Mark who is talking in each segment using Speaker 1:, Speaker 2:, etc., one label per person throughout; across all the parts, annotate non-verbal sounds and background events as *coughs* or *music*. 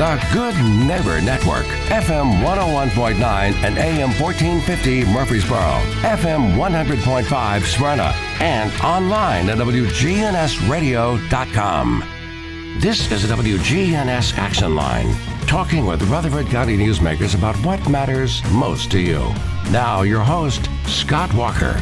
Speaker 1: The Good Neighbor Network, FM 101.9 and AM 1450 Murfreesboro, FM 100.5 Smyrna, and online at WGNSradio.com. This is the WGNS Action Line, talking with Rutherford County newsmakers about what matters most to you. Now, your host, Scott Walker.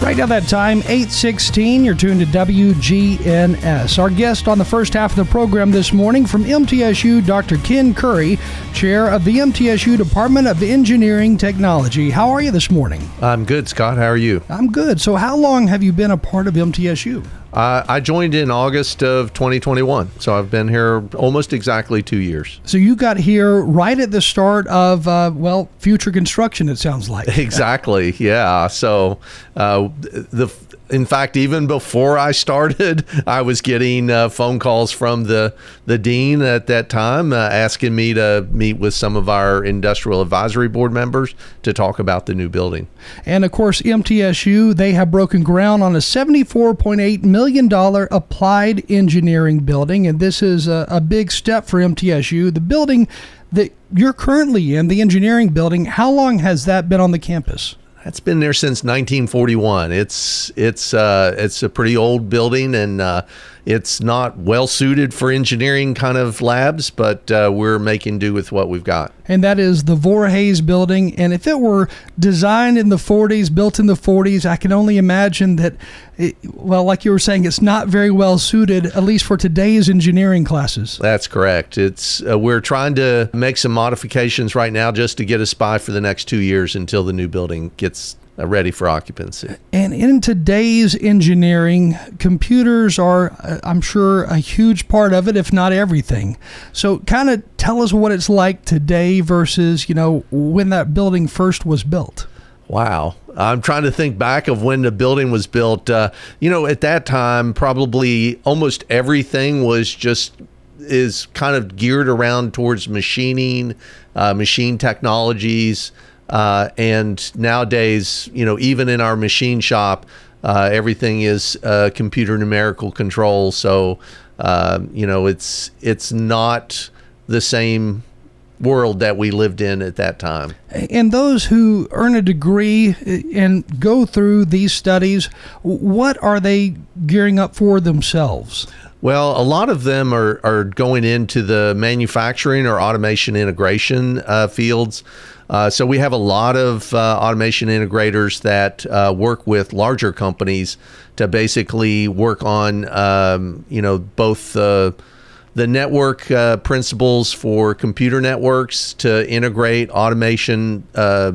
Speaker 2: Right now, that time, 816, you're tuned to WGNS. Our guest on the first half of the program this morning from MTSU, Dr. Ken Currie, chair of the MTSU Department of Engineering Technology. How are you this morning?
Speaker 3: I'm good, Scott. How are you?
Speaker 2: I'm good. So, how long have you been a part of MTSU?
Speaker 3: Uh, I joined in August of 2021, so I've been here almost exactly two years.
Speaker 2: So you got here right at the start of uh, well, future construction. It sounds like *laughs*
Speaker 3: exactly, yeah. So uh, the in fact, even before I started, *laughs* I was getting uh, phone calls from the the dean at that time uh, asking me to meet with some of our industrial advisory board members to talk about the new building.
Speaker 2: And of course, MTSU they have broken ground on a seventy four point eight million dollar applied engineering building, and this is a, a big step for MTSU. The building that you're currently in, the engineering building, how long has that been on the campus?
Speaker 3: That's been there since 1941. It's it's uh, it's a pretty old building, and uh, it's not well suited for engineering kind of labs, but uh, we're making do with what we've got.
Speaker 2: And that is the Voorhies building. And if it were designed in the 40s, built in the 40s, I can only imagine that, it, well, like you were saying, it's not very well suited, at least for today's engineering classes.
Speaker 3: That's correct. It's uh, we're trying to make some modifications right now just to get us by for the next two years until the new building gets ready for occupancy.
Speaker 2: And in today's engineering, computers are, uh, I'm sure, a huge part of it, if not everything. So, kind of tell us what it's like today versus, you know, when that building first was built.
Speaker 3: Wow. I'm trying to think back of when the building was built. Uh, you know, at that time, probably almost everything was just is kind of geared around towards machining, uh, machine technologies. Uh, and nowadays, you know, even in our machine shop, uh, everything is uh, computer numerical control. So, uh, you know, it's it's not the same world that we lived in at that time.
Speaker 2: And those who earn a degree and go through these studies, what are they gearing up for themselves?
Speaker 3: Well, a lot of them are, are going into the manufacturing or automation integration uh, fields. Uh, so we have a lot of uh, automation integrators that uh, work with larger companies to basically work on, um, you know, both the network uh, principles for computer networks to integrate automation uh,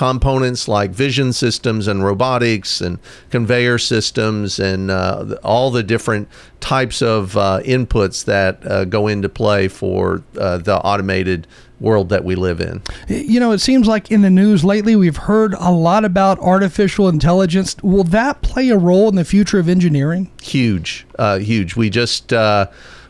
Speaker 3: components like vision systems and robotics and conveyor systems and uh, all the different types of uh, inputs that uh, go into play for the automated world that we live in.
Speaker 2: You know, it seems like in the news lately we've heard a lot about artificial intelligence. Will that play a role in the future of engineering?
Speaker 3: Huge, uh, huge. We just uh,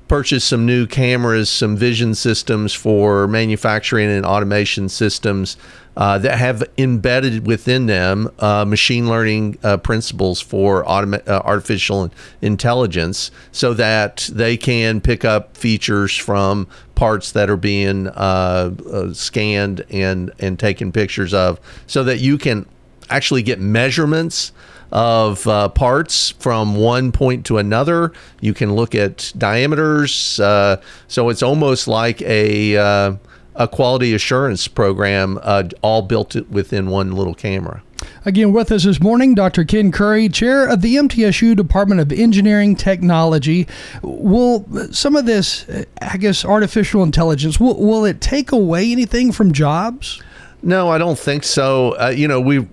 Speaker 3: purchased some new cameras, some vision systems for manufacturing and automation systems uh, that have embedded within them uh, machine learning uh, principles for uh, artificial intelligence so that they can pick up features from parts that are being uh, uh, scanned and, and taken pictures of so that you can actually get measurements of uh, parts from one point to another. You can look at diameters. Uh, so it's almost like a uh, a quality assurance program, uh, all built within one little camera.
Speaker 2: Again, with us this morning, Dr. Ken Currie, chair of the MTSU Department of Engineering Technology. Will some of this, I guess, artificial intelligence, will, will it take away anything from jobs?
Speaker 3: No, I don't think so. Uh, you know, we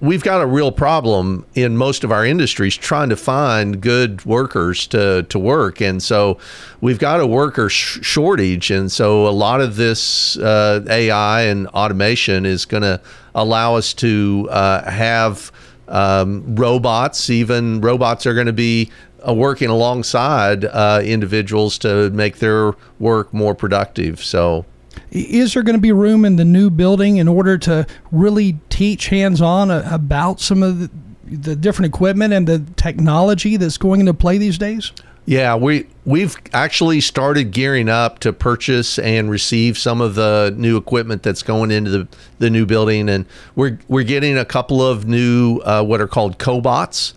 Speaker 3: we've got a real problem in most of our industries trying to find good workers to, to work. And so we've got a worker sh- shortage. And so a lot of this uh, AI and automation is going to allow us to uh, have um, robots, even robots are going to be uh, working alongside uh, individuals to make their work more productive. So
Speaker 2: is there going to be room in the new building in order to really teach hands on about some of the, the different equipment and the technology that's going into play these days?
Speaker 3: Yeah, we we've actually started gearing up to purchase and receive some of the new equipment that's going into the, the new building, and we're we're getting a couple of new uh, what are called cobots.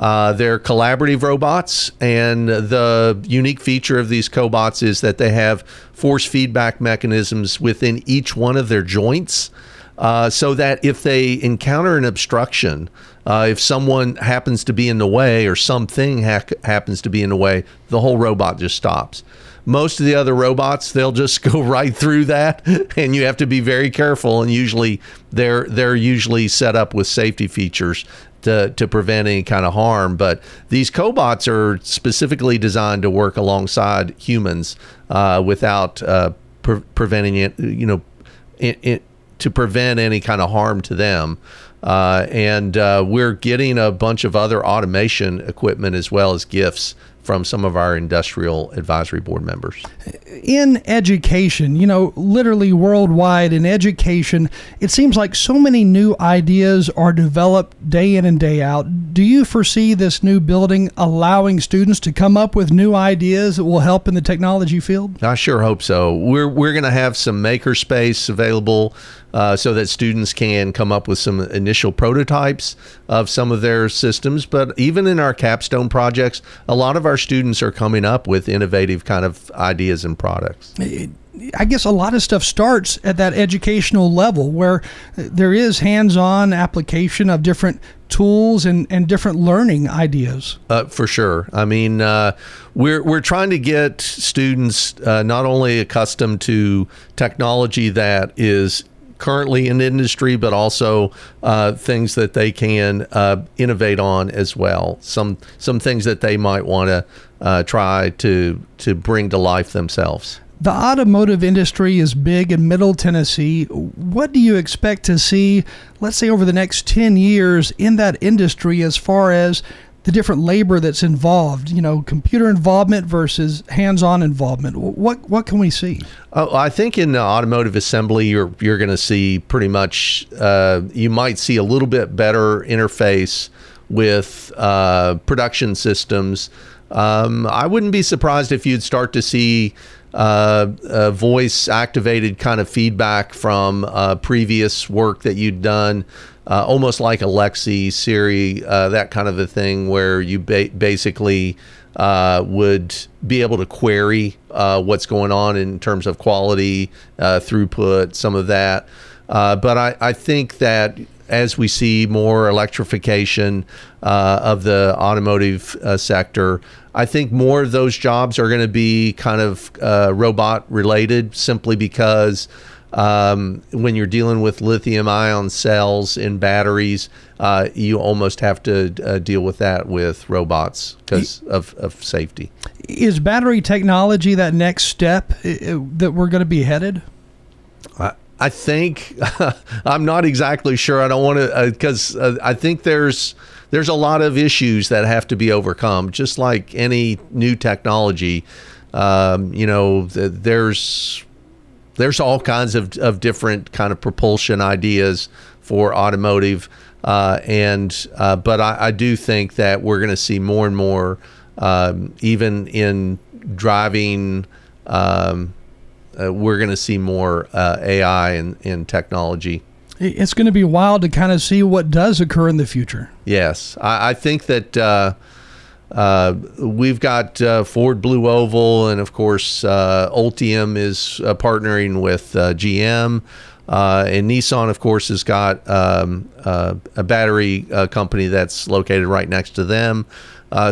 Speaker 3: Uh, they're collaborative robots, and the unique feature of these cobots is that they have force feedback mechanisms within each one of their joints. Uh, so that if they encounter an obstruction, uh, if someone happens to be in the way or something ha- happens to be in the way, the whole robot just stops. Most of the other robots, they'll just *laughs* go right through that, and you have to be very careful. And usually, they're they're usually set up with safety features to, to prevent any kind of harm. But these cobots are specifically designed to work alongside humans uh, without uh, pre- preventing it, you know, it, it, to prevent any kind of harm to them. Uh, and uh, we're getting a bunch of other automation equipment as well as gifts from some of our industrial advisory board members.
Speaker 2: In education, you know, literally worldwide in education, it seems like so many new ideas are developed day in and day out. Do you foresee this new building allowing students to come up with new ideas that will help in the technology field?
Speaker 3: I sure hope so. We're we're going to have some maker space available uh, so that students can come up with some initial prototypes of some of their systems. But even in our capstone projects, a lot of our students are coming up with innovative kind of ideas and products.
Speaker 2: I guess a lot of stuff starts at that educational level where there is hands on application of different tools and, and different learning ideas.
Speaker 3: Uh, for sure. I mean, uh, we're, we're trying to get students uh, not only accustomed to technology that is currently in industry, but also uh, things that they can uh, innovate on as well. Some some things that they might want to uh, try to to bring to life themselves.
Speaker 2: The automotive industry is big in Middle Tennessee. What do you expect to see, let's say, over the next 10 years in that industry as far as the different labor that's involved, you know, computer involvement versus hands-on involvement. What what can we see?
Speaker 3: Oh, I think in automotive assembly, you're you're going to see pretty much. Uh, you might see a little bit better interface with uh, production systems. Um, I wouldn't be surprised if you'd start to see uh, voice activated kind of feedback from uh, previous work that you'd done uh, almost like Alexa, Siri, uh, that kind of a thing, where you ba- basically uh, would be able to query uh, what's going on in terms of quality, uh, throughput, some of that. Uh, but I, I, think that as we see more electrification of the automotive sector, I think more of those jobs are going to be kind of robot related simply because um, when you're dealing with lithium ion cells in batteries, uh, you almost have to uh, deal with that with robots because of, of safety.
Speaker 2: Is battery technology that next step that we're going to be headed?
Speaker 3: I, I think *laughs* I'm not exactly sure. I don't want to because uh, uh, I think there's there's a lot of issues that have to be overcome. Just like any new technology, um, you know, there's there's all kinds of, of different kind of propulsion ideas for automotive. Uh, and uh, but I, I, do think that we're going to see more and more, um, even in driving. Um, uh, we're going to see more uh, AI and, and technology.
Speaker 2: It's going to be wild to kind of see what does occur in the future.
Speaker 3: Yes, I, I think that uh, we've got uh, Ford Blue Oval, and of course, uh, Ultium is uh, partnering with uh, GM. Uh, and Nissan, of course, has got um, a battery company that's located right next to them.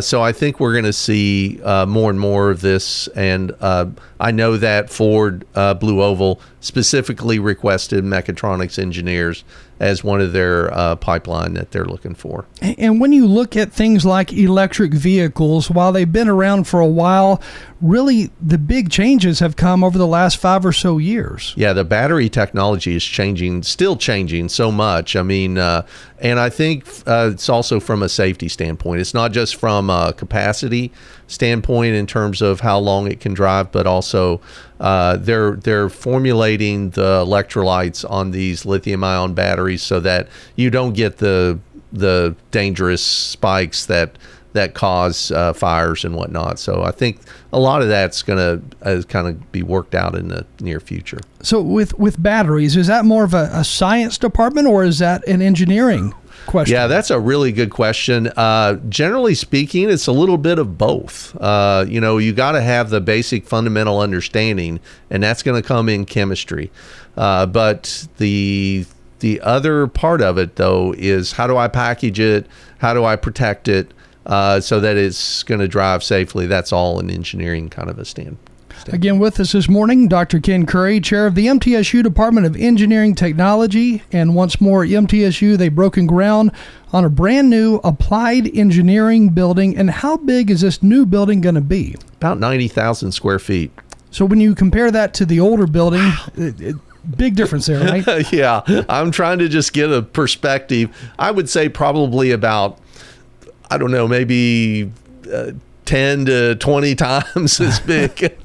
Speaker 3: so I think we're going to see more and more of this. And I know that Ford Blue Oval specifically requested mechatronics engineers as one of their uh, pipeline that they're looking for.
Speaker 2: And when you look at things like electric vehicles, while they've been around for a while, really the big changes have come over the last five or so years.
Speaker 3: Yeah, the battery technology is changing, still changing so much. I mean, uh, and I think uh, it's also from a safety standpoint. It's not just from a capacity standpoint in terms of how long it can drive, but also uh, they're they're formulating the electrolytes on these lithium ion batteries so that you don't get the the dangerous spikes that that cause uh, fires and whatnot. So I think a lot of that's going to uh, kind of be worked out in the near future.
Speaker 2: So with with batteries, is that more of a, a science department or is that an engineering question?
Speaker 3: Yeah, that's a really good question. Uh, generally speaking, it's a little bit of both. Uh, you know, you got to have the basic fundamental understanding, and that's going to come in chemistry. Uh, but the the other part of it, though, is how do I package it? How do I protect it uh, so that it's going to drive safely? That's all an engineering kind of a stand.
Speaker 2: Again, with us this morning, Dr. Ken Currie, chair of the MTSU Department of Engineering Technology. And once more, MTSU, they've broken ground on a brand new applied engineering building. And how big is this new building going to be?
Speaker 3: About 90,000 square feet.
Speaker 2: So when you compare that to the older building, *sighs* it, it, big difference there, right? *laughs*
Speaker 3: yeah. I'm trying to just get a perspective. I would say probably about, I don't know, maybe. Uh, 10 to 20 times as *laughs* big.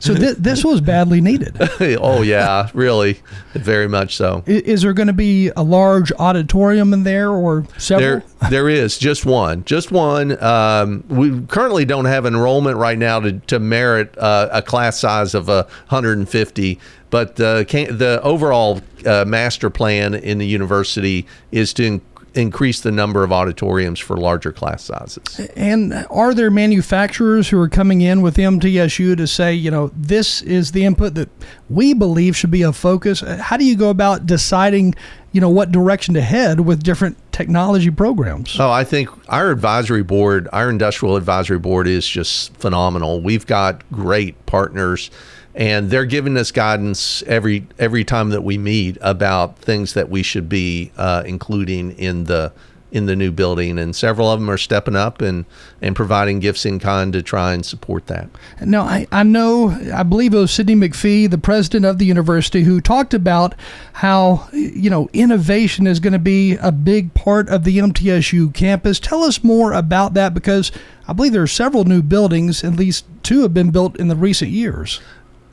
Speaker 2: so th- this was badly needed. *laughs*
Speaker 3: oh, yeah, really. Very much so.
Speaker 2: Is, is there going to be a large auditorium in there or several?
Speaker 3: There, there is just one. Just one. Um, we currently don't have enrollment right now to, to merit uh, a class size of uh, 150 but the the overall uh, master plan in the university is to increase the number of auditoriums for larger class sizes.
Speaker 2: And are there manufacturers who are coming in with MTSU to say, you know, this is the input that we believe should be a focus? Uh, how do you go about deciding, you know, what direction to head with different technology programs?
Speaker 3: Oh, I think our advisory board, our industrial advisory board is just phenomenal. We've got great partners and they're giving us guidance every every time that we meet about things that we should be uh, including in the in the new building, and several of them are stepping up and, and providing gifts in kind to try and support that.
Speaker 2: Now, I, I know, I believe it was Sidney McPhee, the president of the university, who talked about how, you know, innovation is going to be a big part of the MTSU campus. Tell us more about that because I believe there are several new buildings, at least two have been built in the recent years.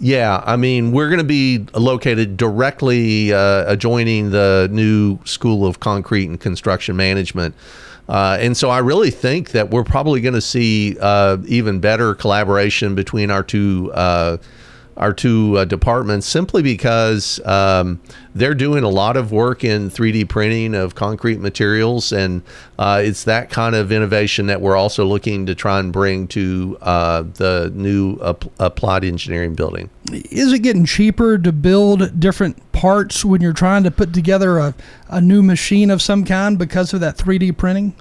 Speaker 3: Yeah, I mean, we're going to be located directly uh, adjoining the new School of Concrete and Construction Management. Uh, and so I really think that we're probably going to see uh, even better collaboration between our two uh, our two uh, departments simply because um, they're doing a lot of work in 3D printing of concrete materials, and uh, it's that kind of innovation that we're also looking to try and bring to uh, the new applied engineering building.
Speaker 2: Is it getting cheaper to build different parts when you're trying to put together a, a new machine of some kind because of that 3D printing?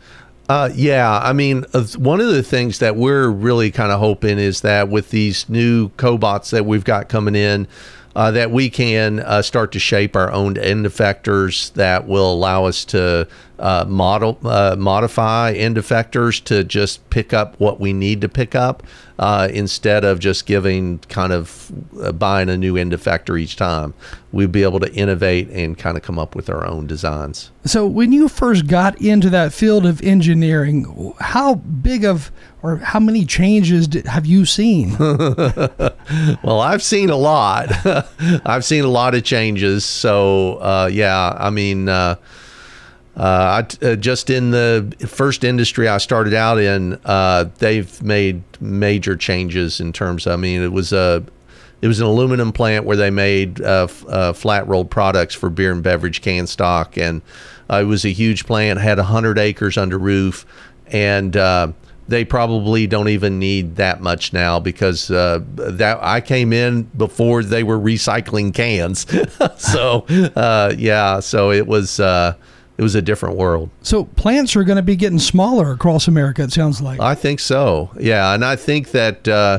Speaker 3: Uh, yeah, I mean, uh, one of the things that we're really kind of hoping is that with these new cobots that we've got coming in, uh, that we can uh, start to shape our own end effectors that will allow us to uh, model uh, modify end effectors to just pick up what we need to pick up uh, instead of just giving kind of uh, buying a new end effector each time. We'd be able to innovate and kind of come up with our own designs.
Speaker 2: So, when you first got into that field of engineering, how big of or how many changes did, have you seen? *laughs*
Speaker 3: well, I've seen a lot. *laughs* I've seen a lot of changes. So, uh, yeah, I mean, uh, I, uh, just in the first industry I started out in, uh, they've made major changes in terms. Of, I mean, it was a it was an aluminum plant where they made uh, f- uh, flat rolled products for beer and beverage can stock, and uh, it was a huge plant. Had hundred acres under roof, and they probably don't even need that much now because uh, that I came in before they were recycling cans. *laughs* so uh, yeah, so it was uh, it was a different world.
Speaker 2: So plants are going to be getting smaller across America. It sounds like.
Speaker 3: I think so. Yeah, and I think that uh,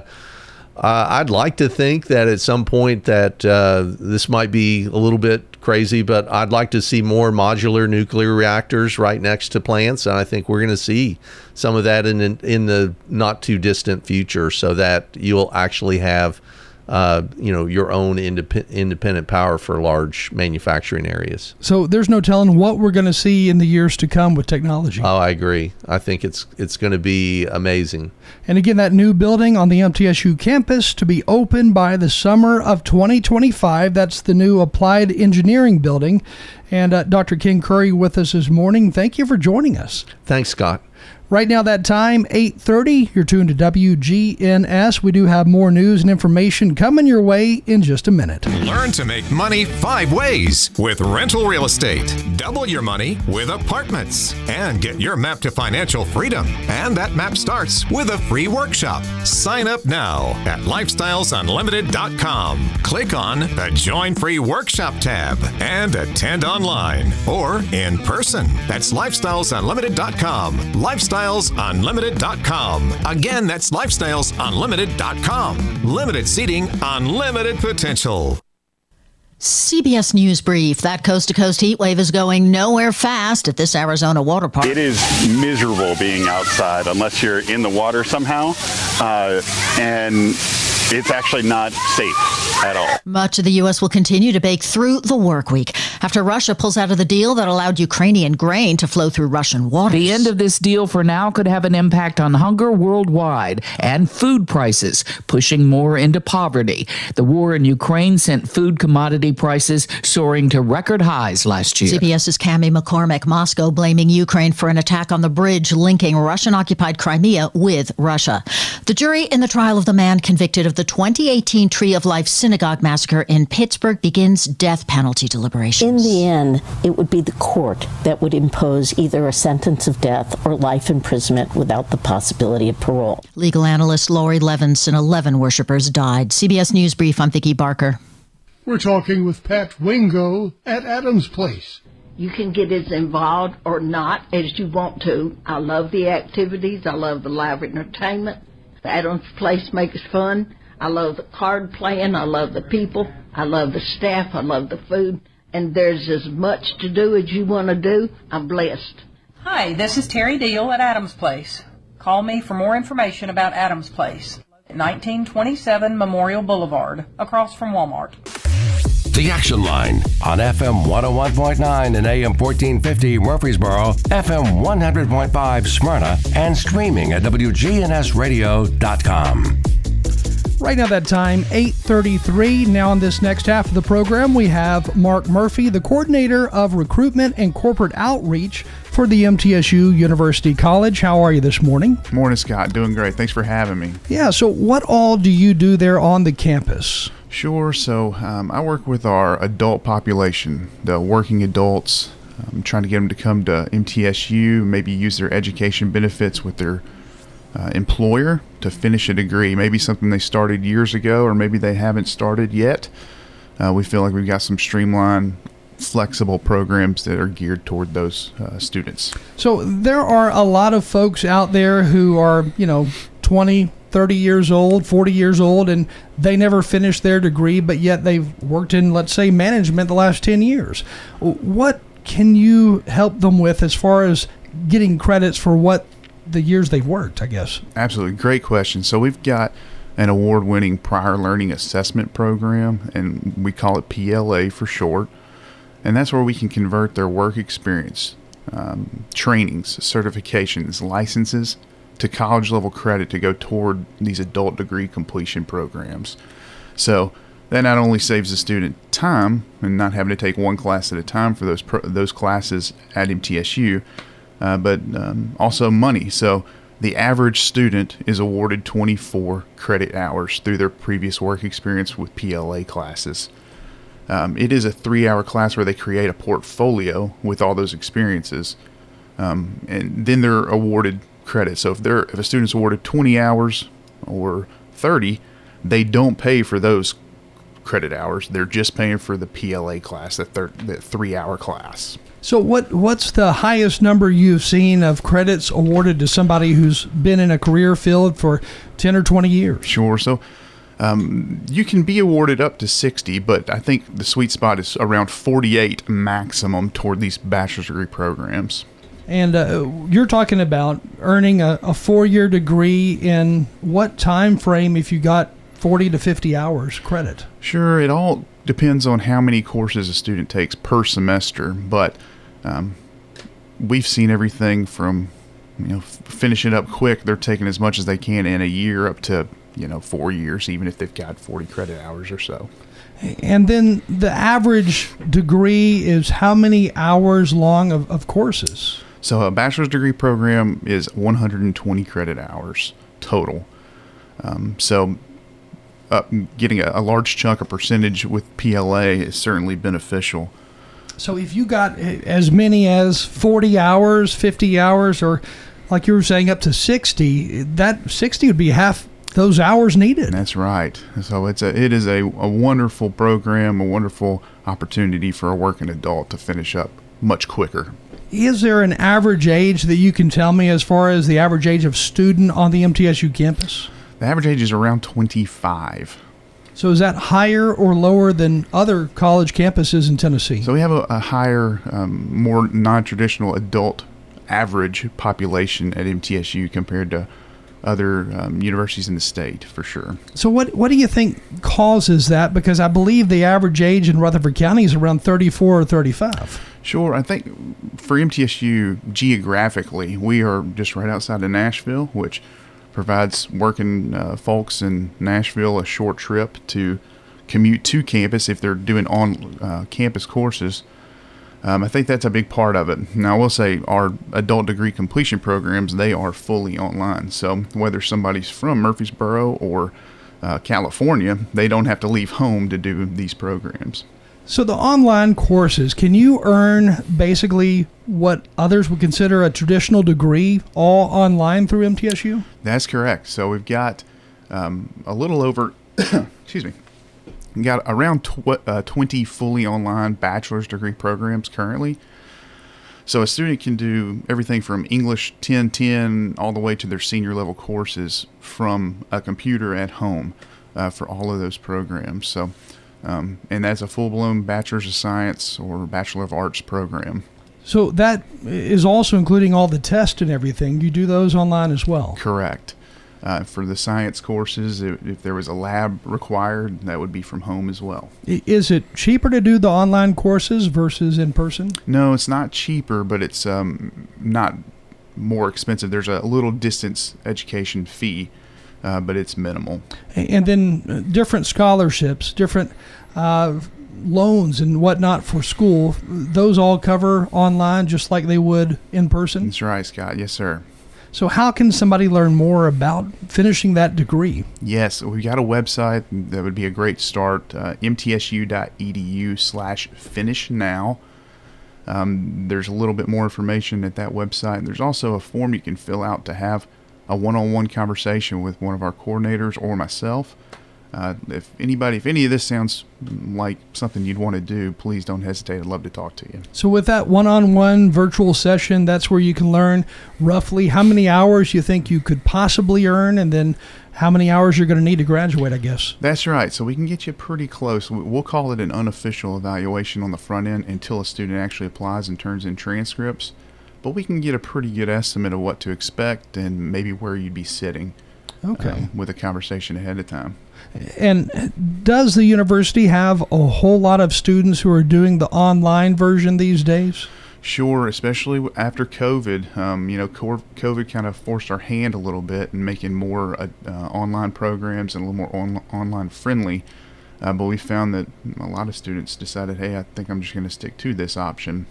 Speaker 3: uh, I'd like to think that at some point that uh, this might be a little bit crazy, but I'd like to see more modular nuclear reactors right next to plants, and I think we're going to see some of that in in the not too distant future, so that you'll actually have uh, you know your own independent independent power for large manufacturing areas.
Speaker 2: So there's no telling what we're going to see in the years to come with technology.
Speaker 3: Oh, I agree. I think it's it's going to be amazing.
Speaker 2: And again, that new building on the MTSU campus to be open by the summer of 2025. That's the new Applied Engineering Building. And uh, Dr. Ken Currie with us this morning. Thank you for joining us.
Speaker 3: Thanks, Scott.
Speaker 2: Right now, that time, 8.30, you're tuned to WGNS. We do have more news and information coming your way in just a minute.
Speaker 4: Learn to make money five ways with rental real estate. Double your money with apartments and get your map to financial freedom. And that map starts with a free workshop. Sign up now at lifestylesunlimited.com. Click on the Join Free Workshop tab and attend online or in person. That's lifestylesunlimited.com. Lifestyle lifestylesunlimited.com. Again, that's lifestylesunlimited.com. Limited seating, unlimited potential.
Speaker 5: CBS News Brief. That coast to coast heat wave is going nowhere fast at this Arizona water park.
Speaker 6: It is miserable being outside unless you're in the water somehow. Uh, and it's actually not safe at all.
Speaker 5: Much of the U.S. will continue to bake through the work week after Russia pulls out of the deal that allowed Ukrainian grain to flow through Russian waters.
Speaker 7: The end of this deal for now could have an impact on hunger worldwide and food prices, pushing more into poverty. The war in Ukraine sent food commodity prices soaring to record highs last year.
Speaker 5: CBS's Cami McCormick, Moscow blaming Ukraine for an attack on the bridge linking Russian occupied Crimea with Russia. The jury in the trial of the man convicted of the 2018 Tree of Life synagogue massacre in Pittsburgh begins death penalty deliberations.
Speaker 8: In the end, it would be the court that would impose either a sentence of death or life imprisonment without the possibility of parole.
Speaker 5: Legal analyst Laurie Levenson, 11 worshippers died. CBS News Brief, I'm Vicki Barker.
Speaker 9: We're talking with Pat Wingo at Adams Place.
Speaker 10: You can get as involved or not as you want to. I love the activities. I love the live entertainment. The Adams Place makes fun. I love the card playing. I love the people. I love the staff. I love the food. And there's as much to do as you want to do. I'm blessed.
Speaker 11: Hi, this is Terry Deal at Adams Place. Call me for more information about Adams Place. 1927 Memorial Boulevard, across from Walmart.
Speaker 1: The Action Line on FM 101.9 and AM 1450 Murfreesboro, FM 100.5 Smyrna, and streaming at WGNSradio.com.
Speaker 2: Right now, that time, 8.33. Now, in this next half of the program, we have Mark Murphy, the coordinator of recruitment and corporate outreach for the MTSU University College. How are you this morning?
Speaker 12: Morning, Scott. Doing great. Thanks for having me.
Speaker 2: Yeah, so what all do you do there on the campus?
Speaker 12: Sure. So, um, I work with our adult population, the working adults. I'm trying to get them to come to MTSU, maybe use their education benefits with their uh, employer to finish a degree, maybe something they started years ago, or maybe they haven't started yet. Uh, we feel like we've got some streamlined, flexible programs that are geared toward those uh, students.
Speaker 2: So there are a lot of folks out there who are, you know, 20, 30 years old, 40 years old, and they never finished their degree, but yet they've worked in, let's say, management the last 10 years. What can you help them with as far as getting credits for what the years they've worked, I guess?
Speaker 12: Absolutely. Great question. So we've got an award winning prior learning assessment program, and we call it PLA for short. And that's where we can convert their work experience, um, trainings, certifications, licenses to college level credit to go toward these adult degree completion programs. So that not only saves the student time and not having to take one class at a time for those pro- those classes at MTSU, uh, but um, also money. So the average student is awarded 24 credit hours through their previous work experience with PLA classes. Um, it is a three hour class where they create a portfolio with all those experiences. Um, and then they're awarded credit. So if they're if a student's awarded 20 hours or 30, they don't pay for those credit hours. They're just paying for the PLA class, the, thir- the three hour class.
Speaker 2: So what what's the highest number you've seen of credits awarded to somebody who's been in a career field for 10 or 20 years?
Speaker 12: Sure. So um, you can be awarded up to 60, but I think the sweet spot is around 48 maximum toward these bachelor's degree programs.
Speaker 2: And uh, you're talking about earning a, a four-year degree in what time frame if you got 40 to 50 hours credit?
Speaker 12: Sure, it all depends on how many courses a student takes per semester, but um, we've seen everything from you know f- finishing up quick. They're taking as much as they can in a year up to you know four years, even if they've got 40 credit hours or so.
Speaker 2: And then the average degree is how many hours long of, of courses?
Speaker 12: So a bachelor's degree program is 120 credit hours total. Um, so uh, getting a, a, large chunk, a percentage with PLA is certainly beneficial.
Speaker 2: So if you got as many as 40 hours, 50 hours, or like you were saying, up to 60, that 60 would be half those hours needed.
Speaker 12: That's right. So it's a it is a, a wonderful program, a wonderful opportunity for a working adult to finish up much quicker.
Speaker 2: Is there an average age that you can tell me as far as the average age of student on the MTSU campus?
Speaker 12: The average age is around 25.
Speaker 2: So is that higher or lower than other college campuses in Tennessee?
Speaker 12: So we have a, a higher, um, more non-traditional adult average population at MTSU compared to other um, universities in the state for sure.
Speaker 2: So what what do you think causes that? Because I believe the average age in Rutherford County is around 34 or 35.
Speaker 12: Sure, I think for MTSU geographically, we are just right outside of Nashville, which provides working uh, folks in Nashville a short trip to commute to campus if they're doing on uh, campus courses. Um, I think that's a big part of it. Now, I will say our adult degree completion programs, they are fully online. So whether somebody's from Murfreesboro or uh, California, they don't have to leave home to do these programs.
Speaker 2: So the online courses, can you earn basically what others would consider a traditional degree all online through MTSU?
Speaker 12: That's correct. So we've got um, a little over, *coughs* excuse me, we got around tw- uh, 20 fully online bachelor's degree programs currently. So a student can do everything from English 1010 all the way to their senior level courses from a computer at home uh, for all of those programs. So, um, and that's a full blown bachelor's of science or bachelor of arts program.
Speaker 2: So that is also including all the tests and everything. You do those online as well.
Speaker 12: Correct. Uh, for the science courses, if, if, there was a lab required, that would be from home as well.
Speaker 2: Is it cheaper to do the online courses versus in person?
Speaker 12: No, it's not cheaper, but it's um, not more expensive. There's a little distance education fee, uh, but it's minimal.
Speaker 2: And then uh, different scholarships, different uh, loans and whatnot for school, those all cover online just like they would in person?
Speaker 12: That's right, Scott. Yes, sir.
Speaker 2: So, how can somebody learn more about finishing that degree?
Speaker 12: Yes, we've got a website that would be a great start uh, mtsu.edu slash finish now. Um, there's a little bit more information at that website. There's also a form you can fill out to have a one on one conversation with one of our coordinators or myself. Uh, if anybody, if any of this sounds like something you'd want to do, please don't hesitate. I'd love to talk to you.
Speaker 2: So, with that one on one virtual session, that's where you can learn roughly how many hours you think you could possibly earn and then how many hours you're going to need to graduate, I guess.
Speaker 12: That's right. So, we can get you pretty close. We'll call it an unofficial evaluation on the front end until a student actually applies and turns in transcripts. But we can get a pretty good estimate of what to expect and maybe where you'd be sitting.
Speaker 2: Okay. Um,
Speaker 12: with a conversation ahead of time.
Speaker 2: And does the university have a whole lot of students who are doing the online version these days?
Speaker 12: Sure, especially after COVID. Um, you know, COVID kind of forced our hand a little bit in making more uh, uh, online programs and a little more on- online friendly. Uh, but we found that a lot of students decided, hey, I think I'm just going to stick to this option.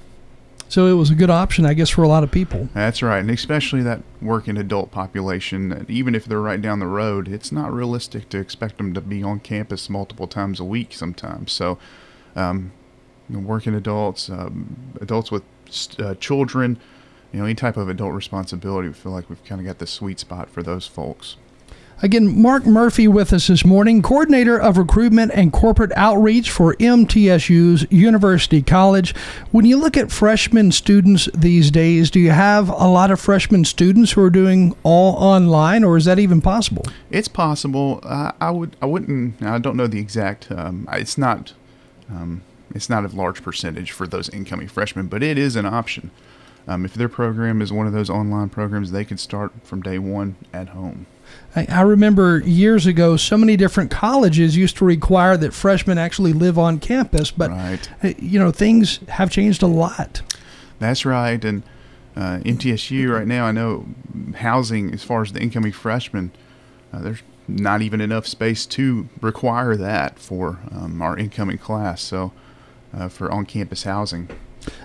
Speaker 2: So it was a good option, I guess, for a lot of people.
Speaker 12: That's right, and especially that working adult population. Even if they're right down the road, it's not realistic to expect them to be on campus multiple times a week. Sometimes, so um, working adults, um, adults with uh, children, you know, any type of adult responsibility, we feel like we've kind of got the sweet spot for those folks.
Speaker 2: Again, Mark Murphy with us this morning, coordinator of recruitment and corporate outreach for MTSU's University College. When you look at freshman students these days, do you have a lot of freshman students who are doing all online, or is that even possible?
Speaker 12: It's possible. Uh, I would. I wouldn't. I don't know the exact. Um, it's not. Um, it's not a large percentage for those incoming freshmen, but it is an option. Um, if their program is one of those online programs, they could start from day one at home.
Speaker 2: I remember years ago, so many different colleges used to require that freshmen actually live on campus, but
Speaker 12: right.
Speaker 2: you know things have changed a lot.
Speaker 12: That's right, and uh, MTSU right now, I know housing as far as the incoming freshmen, uh, there's not even enough space to require that for um, our incoming class. So uh, for on-campus housing.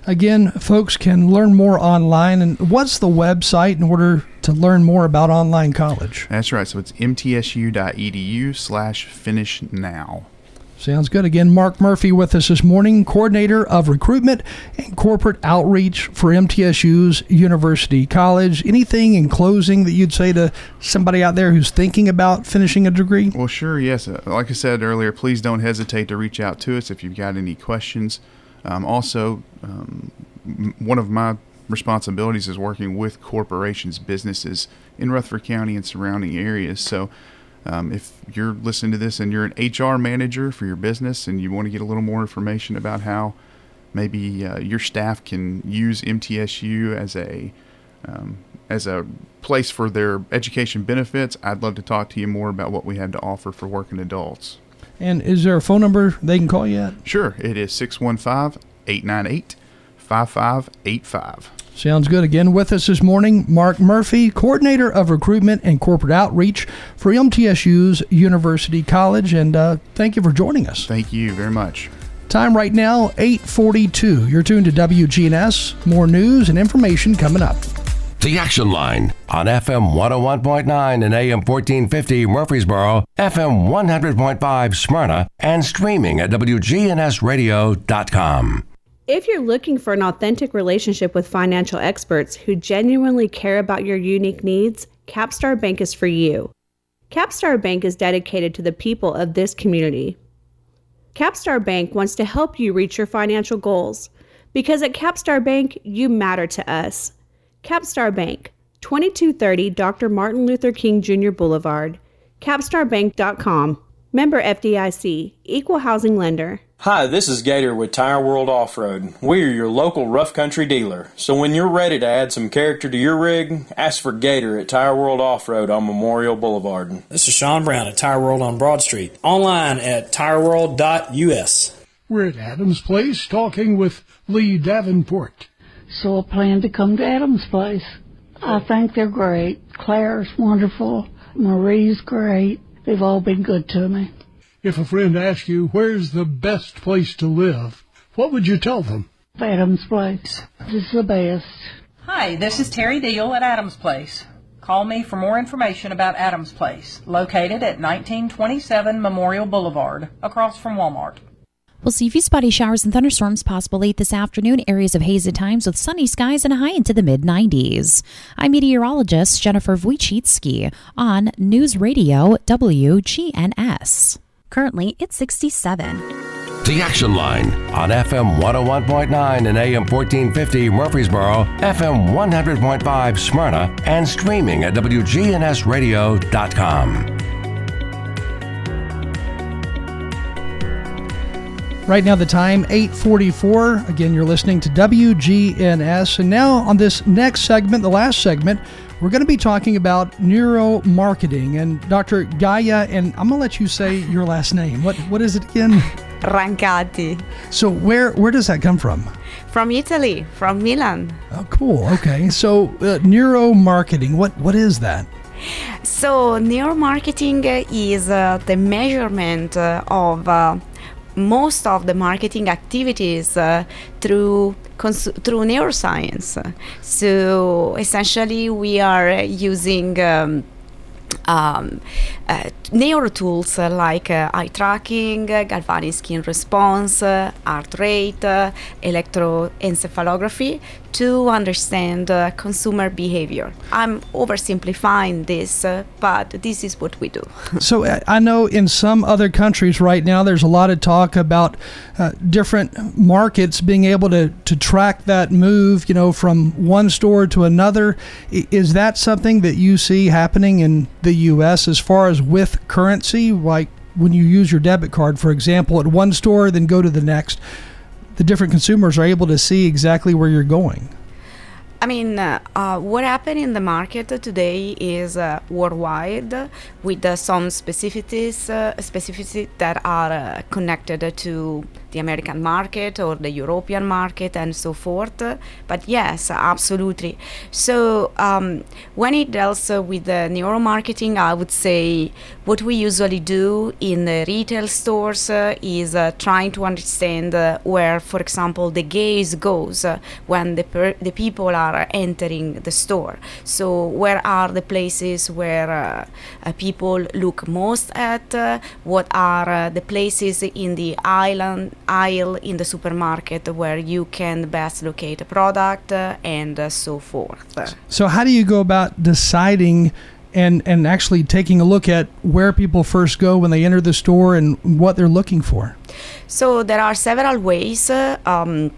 Speaker 2: Again, folks can learn more online. And what's the website in order to learn more about online college?
Speaker 12: That's right. So it's mtsu.edu slash finish now.
Speaker 2: Sounds good. Again, Mark Murphy with us this morning, coordinator of recruitment and corporate outreach for MTSU's University College. Anything in closing that you'd say to somebody out there who's thinking about finishing a degree?
Speaker 12: Well, sure, yes. Uh, Like I said earlier, please don't hesitate to reach out to us if you've got any questions. Um, also, um, one of my responsibilities is working with corporations, businesses in Rutherford County and surrounding areas. So, um, if you're listening to this and you're an HR manager for your business and you want to get a little more information about how maybe uh, your staff can use MTSU as a um, as a place for their education benefits, I'd love to talk to you more about what we have to offer for working adults.
Speaker 2: And is there a phone number they can call you at?
Speaker 12: Sure, it is 615 898 5585.
Speaker 2: Sounds good. Again, with us this morning, Mark Murphy, coordinator of recruitment and corporate outreach for MTSU's University College. And uh, thank you for joining us.
Speaker 12: Thank you very much.
Speaker 2: Time right now, 842. You're tuned to WGNS. More news and information coming up.
Speaker 1: The Action Line on FM 101.9 and AM 1450 Murfreesboro, FM 100.5 Smyrna, and streaming at WGNSradio.com.
Speaker 13: If you're looking for an authentic relationship with financial experts who genuinely care about your unique needs, Capstar Bank is for you. Capstar Bank is dedicated to the people of this community. Capstar Bank wants to help you reach your financial goals because at Capstar Bank, you matter to us. Capstar Bank, 2230 Dr. Martin Luther King Jr. Boulevard, capstarbank.com. Member FDIC, Equal Housing Lender.
Speaker 14: Hi, this is Gator with Tire World Off Road. We are your local rough country dealer. So when you're ready to add some character to your rig, ask for Gator at Tire World Off Road on Memorial Boulevard.
Speaker 15: This is Sean Brown at Tire World on Broad Street. Online at tireworld.us.
Speaker 9: We're at Adams Place talking with Lee Davenport.
Speaker 10: So I plan to come to Adam's place. I think they're great. Claire's wonderful. Marie's great. They've all been good to me.
Speaker 9: If a friend asked you where's the best place to live, what would you tell them?
Speaker 10: Adam's place. This is the best.
Speaker 11: Hi, this is Terry Deal at Adams Place. Call me for more information about Adams Place, located at 1927 Memorial Boulevard, across from Walmart.
Speaker 16: We'll see a few spotty showers and thunderstorms possible late this afternoon. Areas of haze at times with sunny skies and a high into the mid 90s. I'm meteorologist Jennifer Wojcicki on News Radio WGNS. Currently, it's 67.
Speaker 1: The Action Line on FM 101.9 and AM 1450 Murfreesboro, FM 100.5 Smyrna, and streaming at WGNSradio.com.
Speaker 2: Right now, the time 8:44. Again, you're listening to WGNS, and now on this next segment, the last segment, we're going to be talking about neuromarketing. And Dr. Gaia, and I'm going to let you say your last name. What what is it again?
Speaker 17: Rancati.
Speaker 2: So where where does that come from?
Speaker 17: From Italy, from Milan.
Speaker 2: Oh, cool. Okay. So uh, neuromarketing. What what is that?
Speaker 17: So neuromarketing is uh, the measurement uh, of uh, most of the marketing activities uh, through cons- through neuroscience. So essentially, we are using. Um, um, uh, neuro tools uh, like uh, eye tracking, galvanic skin response, uh, heart rate, uh, electroencephalography to understand uh, consumer behavior. I'm oversimplifying this, uh, but this is what we do. *laughs*
Speaker 2: so I- I know in some other countries right now, there's a lot of talk about uh, different markets being able to, to track that move, you know, from one store to another. Is that something that you see happening in the U.S. as far as with currency, like when you use your debit card, for example, at one store, then go to the next? The different consumers are able to see exactly where you're going.
Speaker 17: I mean, uh, uh, what happened in the market today is uh, worldwide with uh, some specificities, uh, specificities that are uh, connected to the American market or the European market and so forth. But yes, absolutely. So um, when it deals with the neuromarketing, I would say what we usually do in the retail stores uh, is uh, trying to understand uh, where, for example, the gaze goes when the per- the people are entering the store. So where are the places where people look most at? What are the places in the island aisle in the supermarket where you can best locate a product uh, and uh, so forth?
Speaker 2: So how do you go about deciding and and actually taking a look at where people first go when they enter the store and what they're looking for?
Speaker 17: So there are several ways. uh, Um,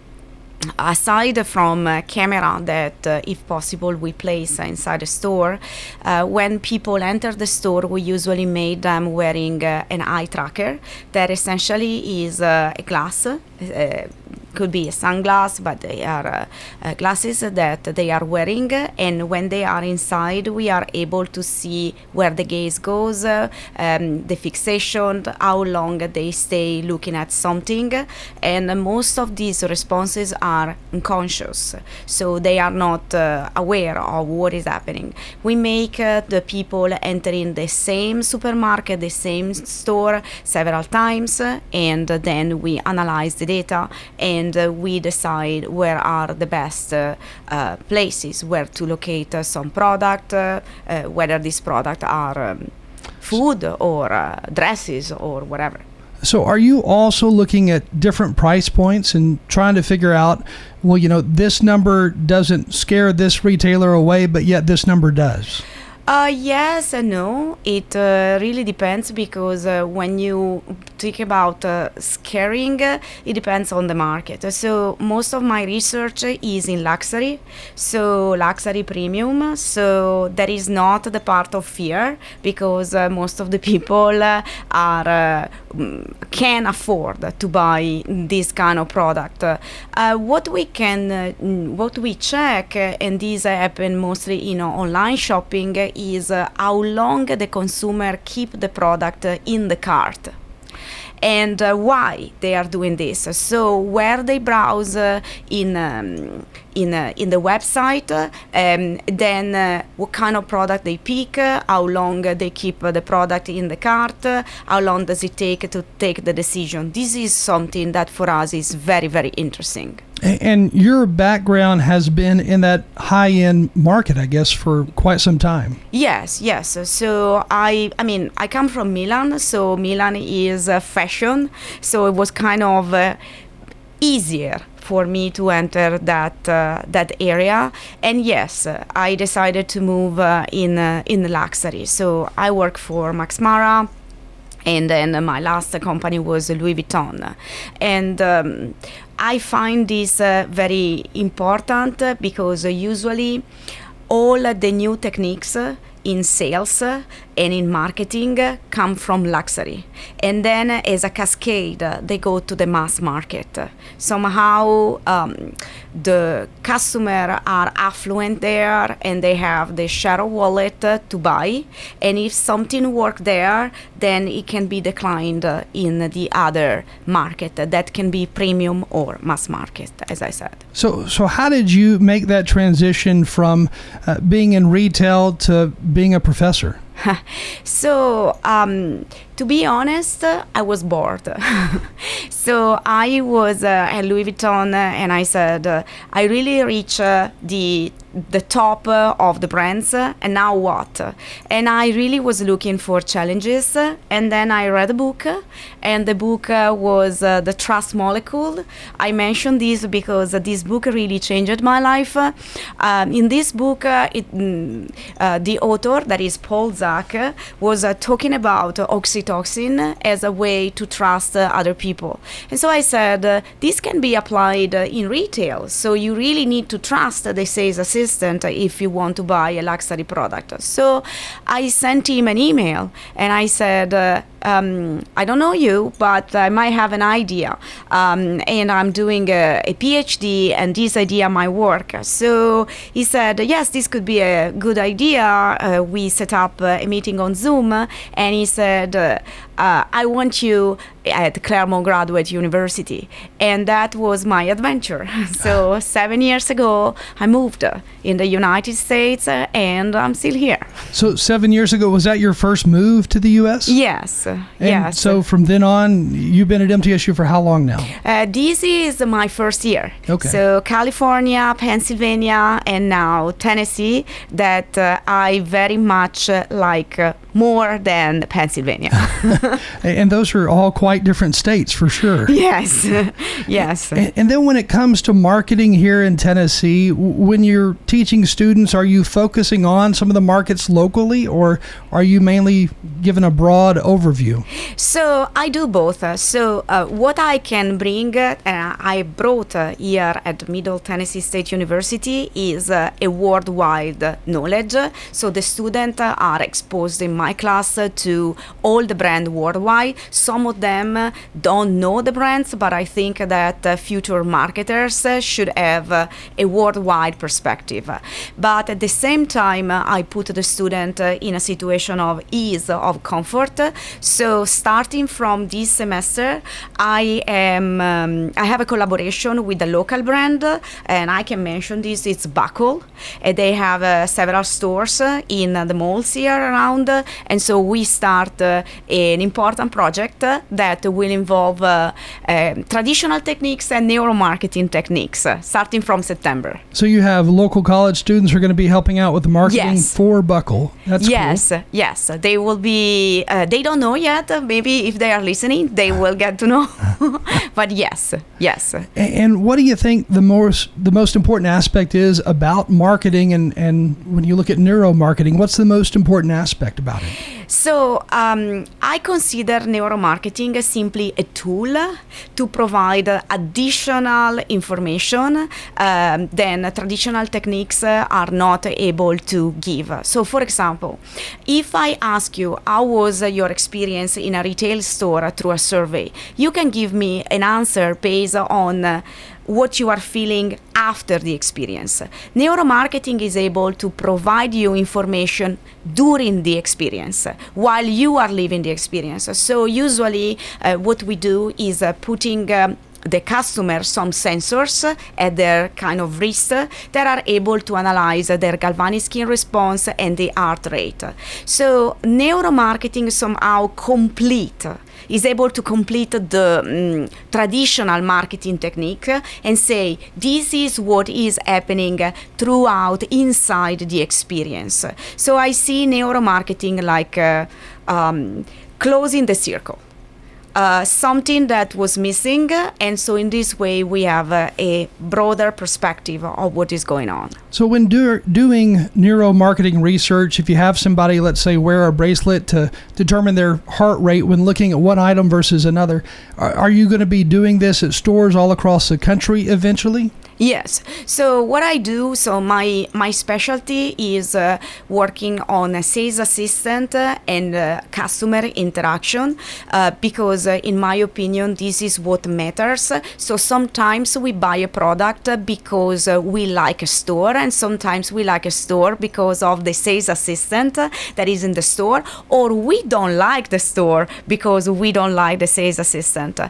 Speaker 17: aside from uh, camera that uh, if possible we place inside the store uh, when people enter the store we usually made them wearing uh, an eye tracker that essentially is uh, a glass uh, could be a sunglass but they are uh, uh, glasses that they are wearing. And when they are inside we are able to see where the gaze goes uh, um, the fixation how long they stay looking at something. And most of these responses are unconscious. So they are not aware of what is happening. We make the people enter in the same supermarket the same store several times and then we analyze the data and uh, we decide where are the best uh, uh, places where to locate uh, some product whether these products are um, food or dresses or whatever
Speaker 2: So are you also looking at different price points and trying to figure out, well, you know, this number doesn't scare this retailer away, but yet this number does?
Speaker 17: Uh, yes and no. It uh, really depends because uh, when you think about uh, scaring, it depends on the market. So most of my research is in luxury, so luxury premium. So that is not the part of fear because uh, most of the people uh, are uh, can afford to buy this kind of product. What we can, what we check, and these happen mostly in online shopping, is uh, how long the consumer keep the product in the cart and uh, why they are doing this. So where they browse uh, in um, in uh, in the website, uh, um, then uh, what kind of product they pick, how long they keep the product in the cart, how long does it take to take the decision. This is something that for us is very very interesting.
Speaker 2: And your background has been in that high end market, I guess, for quite some time.
Speaker 17: Yes, yes. So I, I mean, I come from Milan. So Milan is uh, fashion. So it was kind of uh, easier for me to enter that uh, that area. And yes, I decided to move uh, in uh, in luxury. So I work for Max Mara. And then my last company was Louis Vuitton. And um, I find this uh, very important because usually all the new techniques in sales and in marketing uh, come from luxury. And then uh, as a cascade uh, they go to the mass market. Somehow um, the customer are affluent there and they have the share of wallet to buy. And if something work there then it can be declined in the other market that can be premium or mass market as i said.
Speaker 2: So, so how did you make that transition from uh, being in retail to being a professor? *laughs*
Speaker 17: so um, to be honest i was bored. *laughs* So i was uh, at louis vuitton uh, and i said uh, i really reach uh, the the top uh, of the brands and now what? And i really was looking for challenges and then i read a book and the book was the trust molecule. I mentioned this because this book really changed my life. Um, in this book it, mm, the author that is paul zak was talking about uh, oxytocin as a way to trust uh, other people and so i said uh, this can be applied uh, in retail so you really need to trust the sales assistant uh, if you want to buy a luxury product so i sent him an email and i said uh, um, I don't know you, but I might have an idea. Um, and I'm doing a, a PhD, and this idea might work. So he said, Yes, this could be a good idea. Uh, we set up uh, a meeting on Zoom, and he said, uh, uh, I want you at Claremont Graduate University. And that was my adventure. *laughs* so, seven years ago, I moved uh, in the United States uh, and I'm still here.
Speaker 2: So, seven years ago, was that your first move to the U.S.?
Speaker 17: Yes.
Speaker 2: And
Speaker 17: yes.
Speaker 2: So, from then on, you've been at MTSU for how long now?
Speaker 17: Uh, this is my first year.
Speaker 2: Okay.
Speaker 17: So, California, Pennsylvania, and now Tennessee, that uh, I very much uh, like uh, more than Pennsylvania. *laughs*
Speaker 2: and those are all quite different states for sure. *laughs*
Speaker 17: yes, *laughs* yes.
Speaker 2: And, and, then when it comes to marketing here in Tennessee, when you're teaching students, are you focusing on some of the markets locally or are you mainly given a broad overview?
Speaker 17: So I do both. So uh, what I can bring, uh, I brought uh, here at Middle Tennessee State University is uh, a worldwide knowledge. So the students are exposed in my class to all the brand worldwide. Some of them don't know the brands, but I think that future marketers should have a worldwide perspective. But at the same time, I put the student in a situation of ease, of comfort. So starting from this semester, I am um, I have a collaboration with a local brand, and I can mention this. It's Buckle. They have uh, several stores in the malls here around, and so we start uh, an important project that will involve uh, um, traditional techniques and neuromarketing techniques, starting from September.
Speaker 2: So you have local college students who are going to be helping out with the marketing
Speaker 17: yes.
Speaker 2: for Buckle. That's
Speaker 17: yes,
Speaker 2: cool.
Speaker 17: yes. They will be. Uh, they don't know yet. Maybe if they are listening, they will get to know. *laughs* but yes, yes.
Speaker 2: And what do you think the most the most important aspect is about marketing and and when you look at neuromarketing, what's the most important aspect about it?
Speaker 17: So um, I consider neuromarketing simply a tool to provide additional information um, than traditional techniques are not able to give. So, for example, if I ask you how was your experience in a retail store through a survey, you can give me an answer based on what you are feeling after the experience. Neuromarketing is able to provide you information during the experience while you are living the experience. So, usually, uh, what we do is uh, putting um, the customer some sensors at their kind of wrist that are able to analyze their galvanic skin response and the heart rate. So neuromarketing somehow complete is able to complete the um, traditional marketing technique and say this is what is happening throughout inside the experience. So I see neuromarketing like uh, um, closing the circle. Uh, something that was missing, and so in this way we have uh, a broader perspective of what is going on.
Speaker 2: So, when do, doing neuromarketing research, if you have somebody, let's say, wear a bracelet to determine their heart rate when looking at one item versus another, are, are you going to be doing this at stores all across the country eventually?
Speaker 17: Yes. So what I do, so my my specialty is uh, working on a sales assistant and uh, customer interaction uh, because, uh, in my opinion, this is what matters. So sometimes we buy a product because uh, we like a store, and sometimes we like a store because of the sales assistant that is in the store, or we don't like the store because we don't like the sales assistant.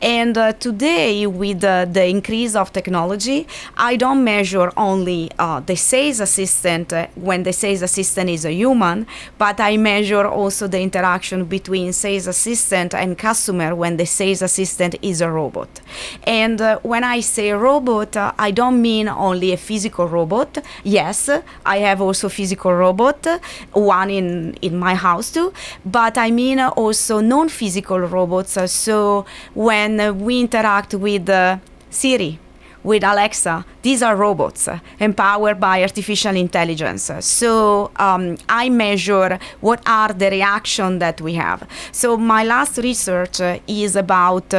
Speaker 17: And today, with the increase of technology I don't measure only uh, the sales assistant uh, when the sales assistant is a human, but I measure also the interaction between sales assistant and customer when the sales assistant is a robot. And uh, when I say robot, uh, I don't mean only a physical robot. Yes, I have also physical robot, one in in my house too, but I mean also non-physical robots. so when we interact with Siri with Alexa, these are robots uh, empowered by artificial intelligence. So um, I measure what are the reaction that we have. So my last research uh, is about.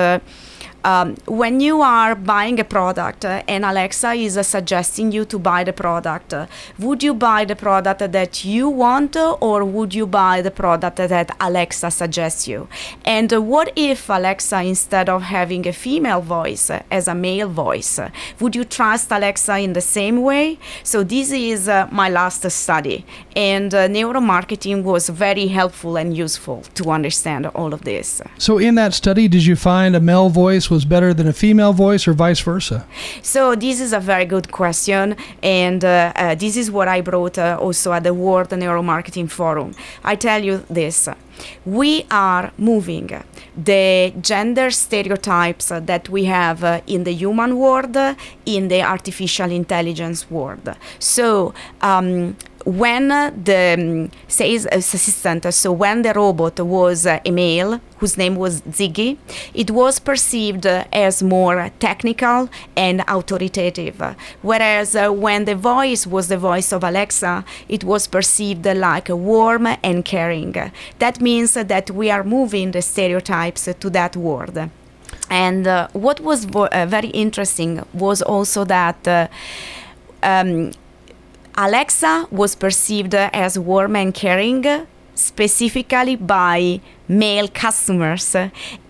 Speaker 17: Um, when you are buying a product uh, and Alexa is uh, suggesting you to buy the product, uh, would you buy the product that you want uh, or would you buy the product that Alexa suggests you? And uh, what if Alexa, instead of having a female voice, uh, as a male voice, would you trust Alexa in the same way? So this is my last study, and neuromarketing was very helpful and useful to understand all of this.
Speaker 2: So, in that study, did you find a male voice was better than a female voice, or vice versa?
Speaker 17: So this is a very good question, and uh, uh, this is what I brought uh, also at the World Neuromarketing Forum. I tell you this: we are moving the gender stereotypes that we have uh, in the human world uh, in the artificial intelligence world. So. Um, when the um, sales assistant, so when the robot was uh, a male whose name was Ziggy, it was perceived as more technical and authoritative. Whereas uh, when the voice was the voice of Alexa, it was perceived like warm and caring. That means that we are moving the stereotypes to that world. And uh, what was vo- uh, very interesting was also that. Uh, um, Alexa was perceived as warm and caring specifically by male customers,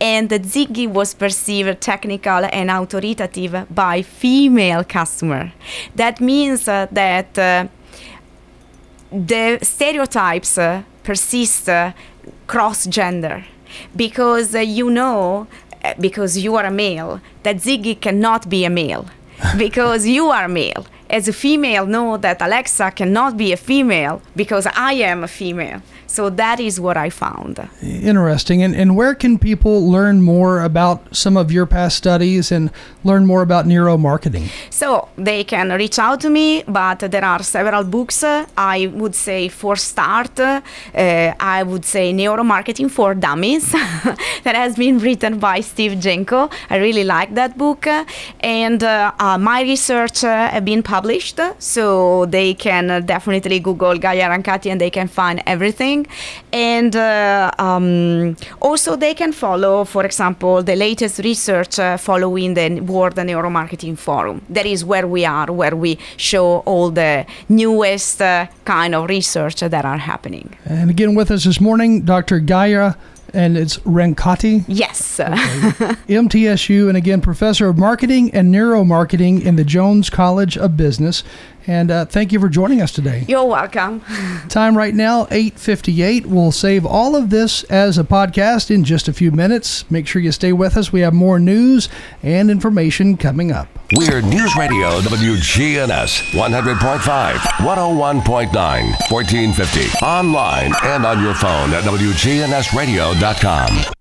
Speaker 17: and Ziggy was perceived technical and authoritative by female customer. That means uh, that uh, the stereotypes uh, persist uh, cross gender because uh, you know, uh, because you are a male, that Ziggy cannot be a male *laughs* because you are male as a female know that Alexa cannot be a female because I am a female. So that is what I found.
Speaker 2: Interesting. And, and where can people learn more about some of your past studies and learn more about neuromarketing?
Speaker 17: So they can reach out to me, but there are several books. I would say for start, uh, I would say Neuromarketing for Dummies *laughs* that has been written by Steve Genco. I really like that book. And uh, uh, my research uh, have been published, so they can definitely Google Gaia Rancati and they can find everything and uh, um, also they can follow, for example, the latest research uh, following the World Neuromarketing Forum. That is where we are, where we show all the newest uh, kind of research that are happening.
Speaker 2: And again, with us this morning, Dr. Gaia and it's Rancati.
Speaker 17: Yes.
Speaker 2: Okay. MTSU, and again, professor of marketing and neuromarketing in the Jones College of Business. And uh, thank you for joining us today.
Speaker 17: You're welcome. *laughs*
Speaker 2: Time right now, 8.58. We'll save all of this as a podcast in just a few minutes. Make sure you stay with us. We have more news and information coming up.
Speaker 1: We're News Radio WGNS 100.5, 101.9, 1450. Online and on your phone at WGNSradio.com.